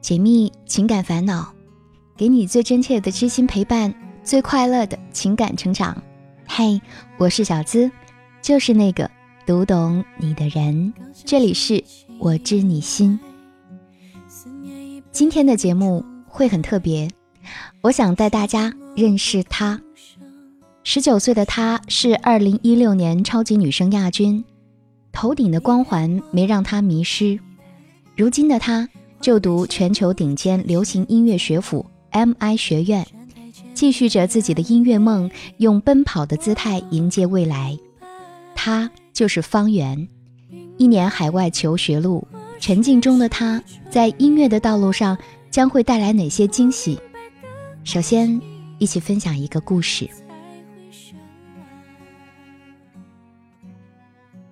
解密情感烦恼，给你最真切的知心陪伴，最快乐的情感成长。嘿，我是小资，就是那个读懂你的人。这里是我知你心。今天的节目会很特别，我想带大家认识她。十九岁的她是二零一六年超级女声亚军，头顶的光环没让她迷失。如今的她。就读全球顶尖流行音乐学府 MI 学院，继续着自己的音乐梦，用奔跑的姿态迎接未来。他就是方圆，一年海外求学路，沉浸中的他在音乐的道路上将会带来哪些惊喜？首先，一起分享一个故事：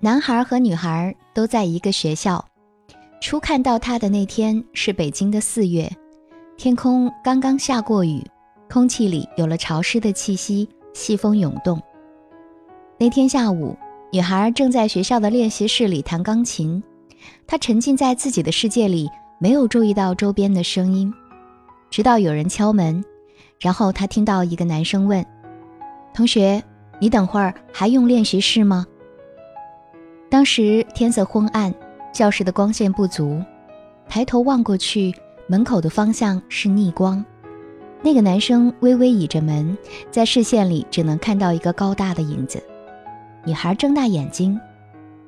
男孩和女孩都在一个学校。初看到他的那天是北京的四月，天空刚刚下过雨，空气里有了潮湿的气息，细风涌动。那天下午，女孩正在学校的练习室里弹钢琴，她沉浸在自己的世界里，没有注意到周边的声音，直到有人敲门，然后她听到一个男生问：“同学，你等会儿还用练习室吗？”当时天色昏暗。教室的光线不足，抬头望过去，门口的方向是逆光。那个男生微微倚着门，在视线里只能看到一个高大的影子。女孩睁大眼睛，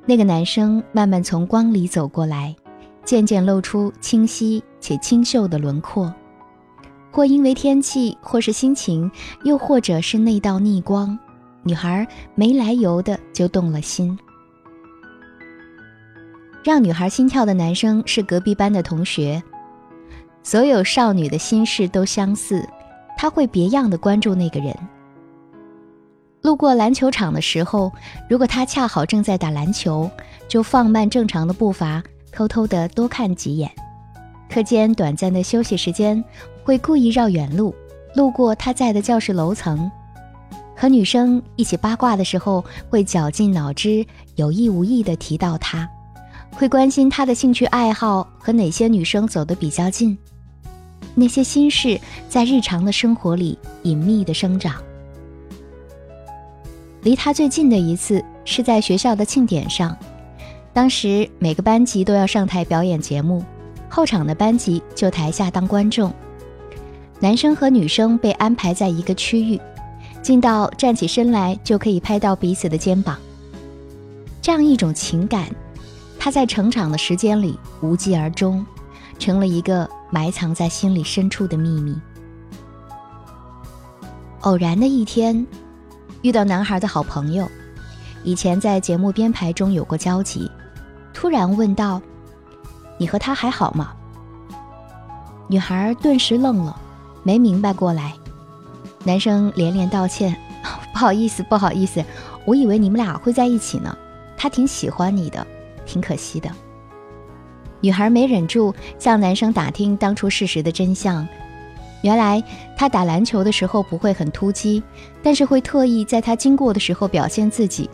那个男生慢慢从光里走过来，渐渐露出清晰且清秀的轮廓。或因为天气，或是心情，又或者是那道逆光，女孩没来由的就动了心。让女孩心跳的男生是隔壁班的同学。所有少女的心事都相似，他会别样的关注那个人。路过篮球场的时候，如果他恰好正在打篮球，就放慢正常的步伐，偷偷的多看几眼。课间短暂的休息时间，会故意绕远路，路过他在的教室楼层。和女生一起八卦的时候，会绞尽脑汁，有意无意的提到他。会关心他的兴趣爱好和哪些女生走得比较近，那些心事在日常的生活里隐秘的生长。离他最近的一次是在学校的庆典上，当时每个班级都要上台表演节目，后场的班级就台下当观众。男生和女生被安排在一个区域，近到站起身来就可以拍到彼此的肩膀。这样一种情感。他在成长的时间里无疾而终，成了一个埋藏在心里深处的秘密。偶然的一天，遇到男孩的好朋友，以前在节目编排中有过交集，突然问道：“你和他还好吗？”女孩顿时愣了，没明白过来。男生连连道歉：“不好意思，不好意思，我以为你们俩会在一起呢。他挺喜欢你的。”挺可惜的。女孩没忍住向男生打听当初事实的真相。原来他打篮球的时候不会很突击，但是会特意在他经过的时候表现自己。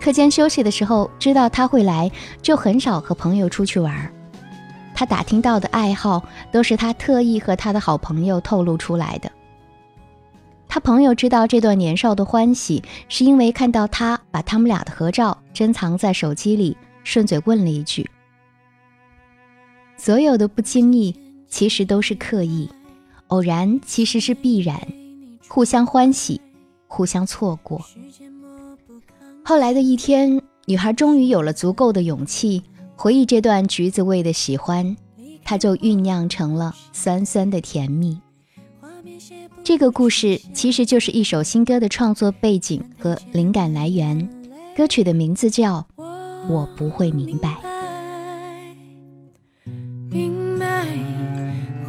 课间休息的时候知道他会来，就很少和朋友出去玩。他打听到的爱好都是他特意和他的好朋友透露出来的。他朋友知道这段年少的欢喜，是因为看到他把他们俩的合照珍藏在手机里。顺嘴问了一句：“所有的不经意，其实都是刻意；偶然，其实是必然。互相欢喜，互相错过。”后来的一天，女孩终于有了足够的勇气回忆这段橘子味的喜欢，它就酝酿成了酸酸的甜蜜。这个故事其实就是一首新歌的创作背景和灵感来源，歌曲的名字叫。我不会明白，明白，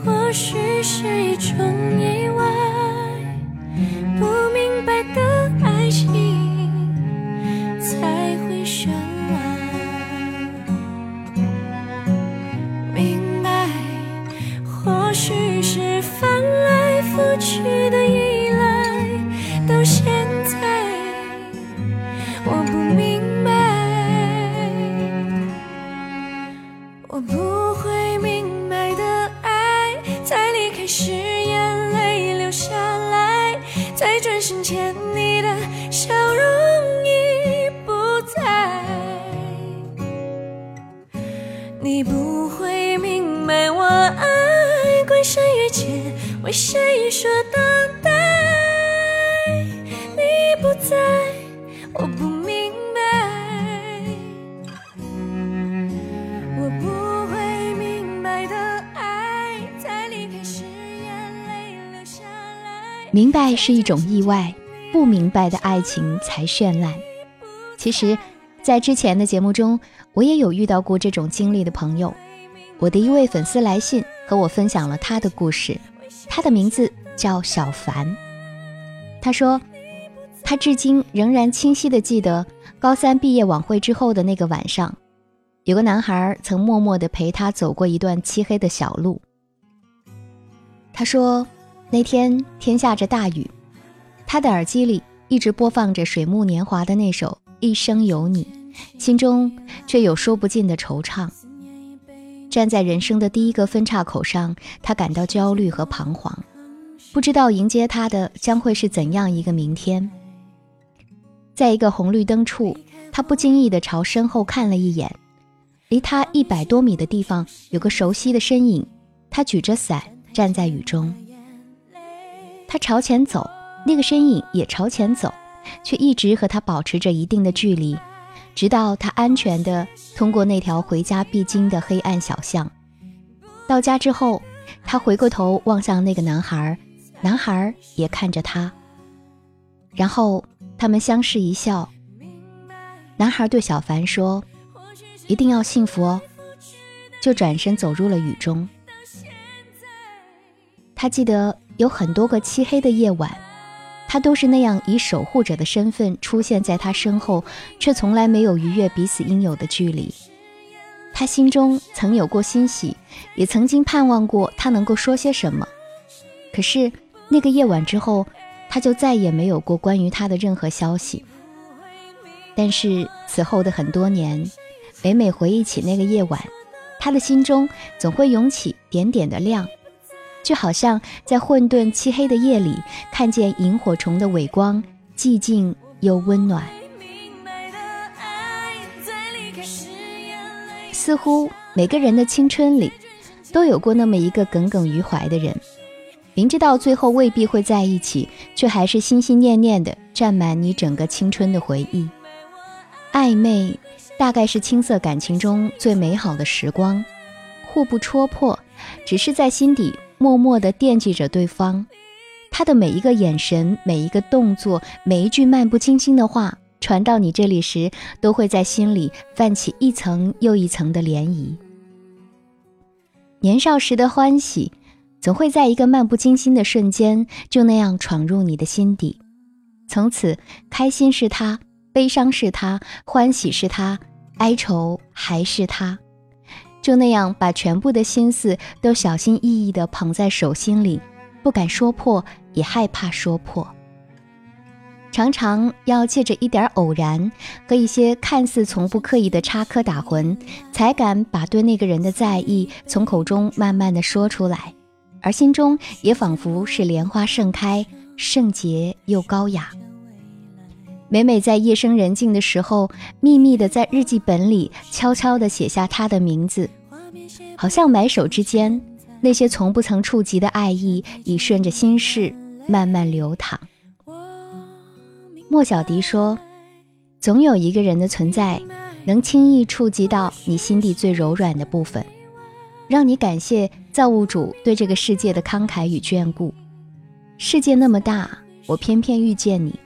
或许是一种我不会明白的爱，在离开时眼泪流下来，在转身前你的笑容已不在。你不会明白我爱，关山月前为谁说？明白是一种意外，不明白的爱情才绚烂。其实，在之前的节目中，我也有遇到过这种经历的朋友。我的一位粉丝来信和我分享了他的故事，他的名字叫小凡。他说，他至今仍然清晰的记得高三毕业晚会之后的那个晚上，有个男孩曾默默的陪他走过一段漆黑的小路。他说，那天天下着大雨，他的耳机里一直播放着水木年华的那首《一生有你》，心中却有说不尽的惆怅。站在人生的第一个分岔口上，他感到焦虑和彷徨，不知道迎接他的将会是怎样一个明天。在一个红绿灯处，他不经意地朝身后看了一眼，离他一百多米的地方有个熟悉的身影，他举着伞站在雨中。他朝前走，那个身影也朝前走，却一直和他保持着一定的距离。直到他安全地通过那条回家必经的黑暗小巷，到家之后，他回过头望向那个男孩，男孩也看着他，然后他们相视一笑。男孩对小凡说：“一定要幸福哦。”就转身走入了雨中。他记得有很多个漆黑的夜晚。他都是那样以守护者的身份出现在他身后，却从来没有逾越彼此应有的距离。他心中曾有过欣喜，也曾经盼望过他能够说些什么。可是那个夜晚之后，他就再也没有过关于他的任何消息。但是此后的很多年，每每回忆起那个夜晚，他的心中总会涌起点点的亮。就好像在混沌漆黑的夜里，看见萤火虫的尾光，寂静又温暖。似乎每个人的青春里，都有过那么一个耿耿于怀的人，明知道最后未必会在一起，却还是心心念念的占满你整个青春的回忆。暧昧，大概是青涩感情中最美好的时光，互不戳破，只是在心底。默默地惦记着对方，他的每一个眼神、每一个动作、每一句漫不经心的话，传到你这里时，都会在心里泛起一层又一层的涟漪。年少时的欢喜，总会在一个漫不经心的瞬间，就那样闯入你的心底。从此，开心是他，悲伤是他，欢喜是他，哀愁还是他。就那样把全部的心思都小心翼翼地捧在手心里，不敢说破，也害怕说破。常常要借着一点偶然和一些看似从不刻意的插科打诨，才敢把对那个人的在意从口中慢慢地说出来，而心中也仿佛是莲花盛开，圣洁又高雅。每每在夜深人静的时候，秘密的在日记本里悄悄地写下他的名字，好像埋首之间，那些从不曾触及的爱意，已顺着心事慢慢流淌。莫小迪说：“总有一个人的存在，能轻易触及到你心底最柔软的部分，让你感谢造物主对这个世界的慷慨与眷顾。世界那么大，我偏偏遇见你。”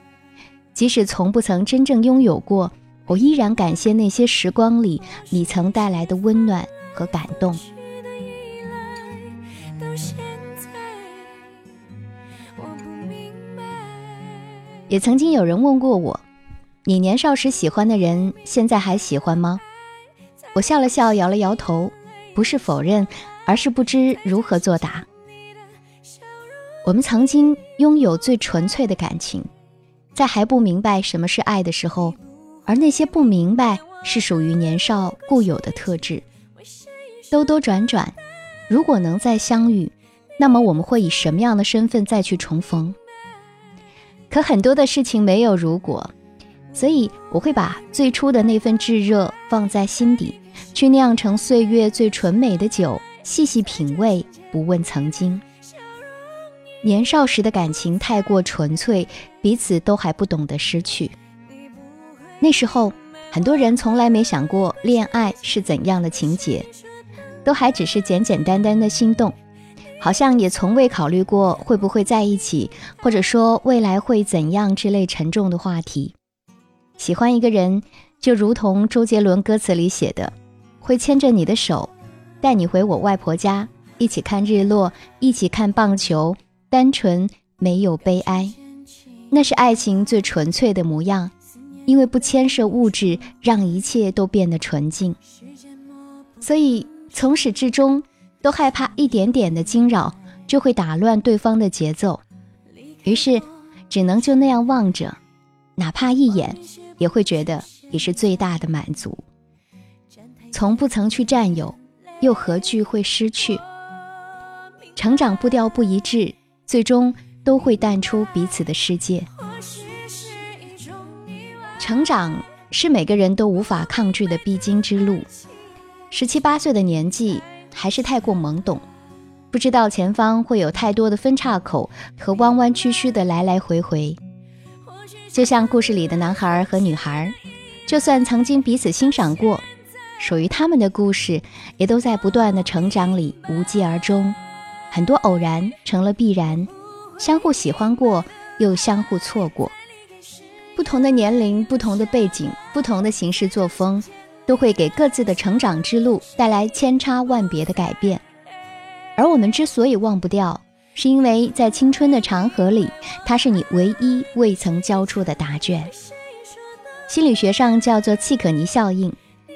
即使从不曾真正拥有过，我依然感谢那些时光里你曾带来的温暖和感动。也曾经有人问过我，你年少时喜欢的人，现在还喜欢吗？我笑了笑，摇了摇头，不是否认，而是不知如何作答。我们曾经拥有最纯粹的感情。在还不明白什么是爱的时候，而那些不明白是属于年少固有的特质。兜兜转转，如果能再相遇，那么我们会以什么样的身份再去重逢？可很多的事情没有如果，所以我会把最初的那份炙热放在心底，去酿成岁月最纯美的酒，细细品味，不问曾经。年少时的感情太过纯粹，彼此都还不懂得失去。那时候，很多人从来没想过恋爱是怎样的情节，都还只是简简单单的心动。好像也从未考虑过会不会在一起，或者说未来会怎样之类沉重的话题。喜欢一个人，就如同周杰伦歌词里写的，会牵着你的手，带你回我外婆家，一起看日落，一起看棒球，单纯没有悲哀，那是爱情最纯粹的模样，因为不牵涉物质，让一切都变得纯净。所以从始至终。都害怕一点点的惊扰就会打乱对方的节奏，于是只能就那样望着，哪怕一眼也会觉得也是最大的满足。从不曾去占有，又何惧会失去？成长步调不一致，最终都会淡出彼此的世界。成长是每个人都无法抗拒的必经之路。十七八岁的年纪。还是太过懵懂，不知道前方会有太多的分岔口和弯弯曲曲的来来回回。就像故事里的男孩和女孩，就算曾经彼此欣赏过，属于他们的故事也都在不断的成长里无疾而终。很多偶然成了必然，相互喜欢过又相互错过。不同的年龄、不同的背景、不同的行事作风。都会给各自的成长之路带来千差万别的改变，而我们之所以忘不掉，是因为在青春的长河里，它是你唯一未曾交出的答卷。心理学上叫做契可尼效应，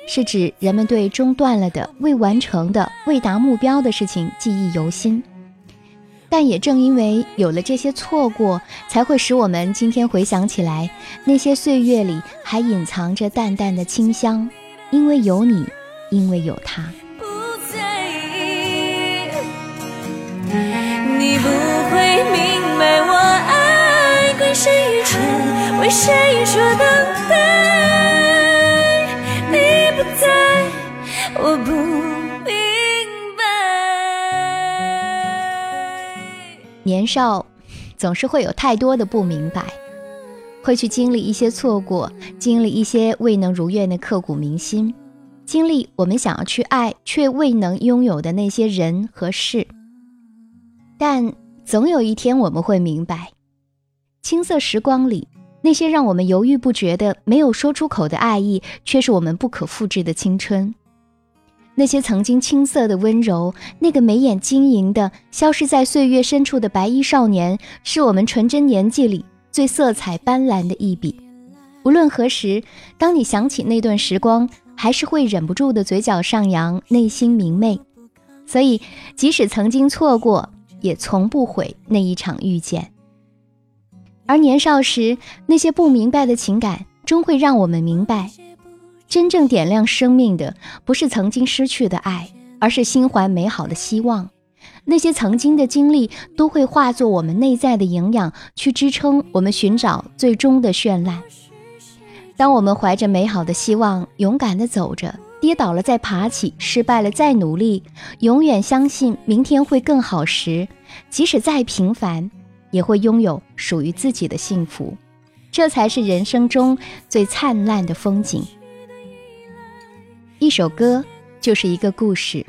是指人们对中断了的、未完成的、未达目标的事情记忆犹新。但也正因为有了这些错过，才会使我们今天回想起来，那些岁月里还隐藏着淡淡的清香。因为有你，因为有他。不在意，你不会明白我爱谁，谁说等待。我不明白。年少总是会有太多的不明白。会去经历一些错过，经历一些未能如愿的刻骨铭心，经历我们想要去爱却未能拥有的那些人和事。但总有一天我们会明白，青涩时光里那些让我们犹豫不决的、没有说出口的爱意，却是我们不可复制的青春。那些曾经青涩的温柔，那个眉眼晶莹的、消失在岁月深处的白衣少年，是我们纯真年纪里。最色彩斑斓的一笔，无论何时，当你想起那段时光，还是会忍不住的嘴角上扬，内心明媚。所以，即使曾经错过，也从不悔那一场遇见。而年少时那些不明白的情感，终会让我们明白，真正点亮生命的，不是曾经失去的爱，而是心怀美好的希望。那些曾经的经历都会化作我们内在的营养，去支撑我们寻找最终的绚烂。当我们怀着美好的希望，勇敢地走着，跌倒了再爬起，失败了再努力，永远相信明天会更好时，即使再平凡，也会拥有属于自己的幸福。这才是人生中最灿烂的风景。一首歌就是一个故事。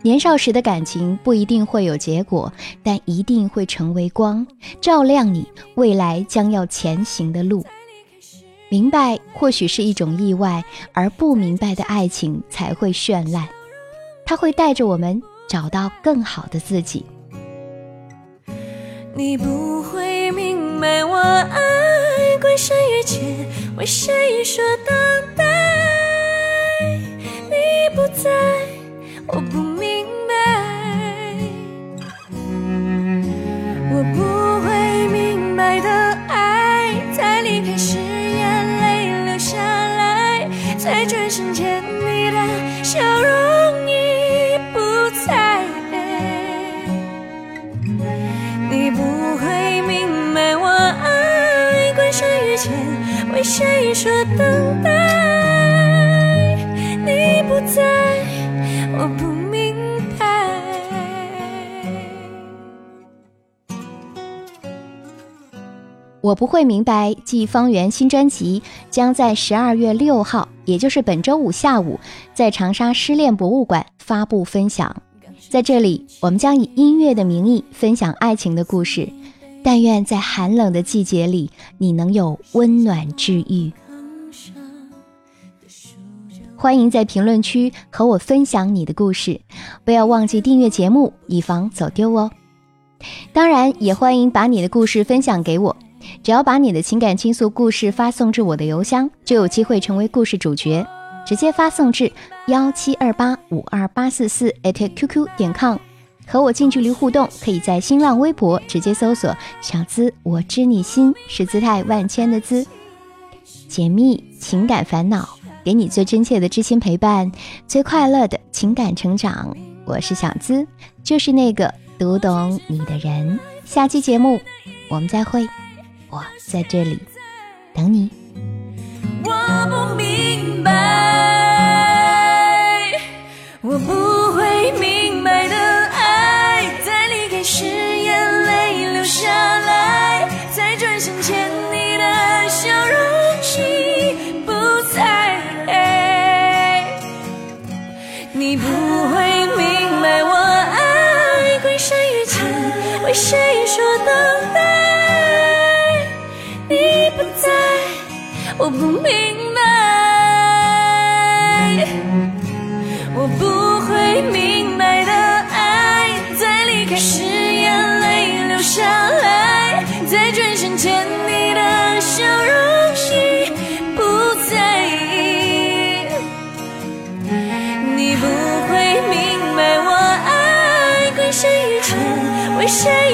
年少时的感情不一定会有结果，但一定会成为光，照亮你未来将要前行的路。明白或许是一种意外，而不明白的爱情才会绚烂，它会带着我们找到更好的自己。你不会明白我爱归谁于前，为谁说等待。在，我不明白，我不会明白的爱。在离开时，眼泪流下来，在转身见，你的笑容已不再。你不会明白我爱，关山以前，为谁说等待？我不会明白，季方圆新专辑将在十二月六号，也就是本周五下午，在长沙失恋博物馆发布分享。在这里，我们将以音乐的名义分享爱情的故事。但愿在寒冷的季节里，你能有温暖治愈。欢迎在评论区和我分享你的故事，不要忘记订阅节目，以防走丢哦。当然，也欢迎把你的故事分享给我。只要把你的情感倾诉故事发送至我的邮箱，就有机会成为故事主角。直接发送至幺七二八五二八四四 @QQ 点 com，和我近距离互动，可以在新浪微博直接搜索“小资我知你心”，是姿态万千的姿，解密情感烦恼，给你最真切的知心陪伴，最快乐的情感成长。我是小资，就是那个读懂你的人。下期节目我们再会。我在这里等你。我不明白，我不会明白的爱，在离开时眼泪流下来，在转身前你的笑容已不在。你不会明白，我爱归山于前，为谁说的我不明白，我不会明白的爱，在离开时眼泪流下来，在转身前你的笑容已不在。你不会明白，我爱归谁于尘，为谁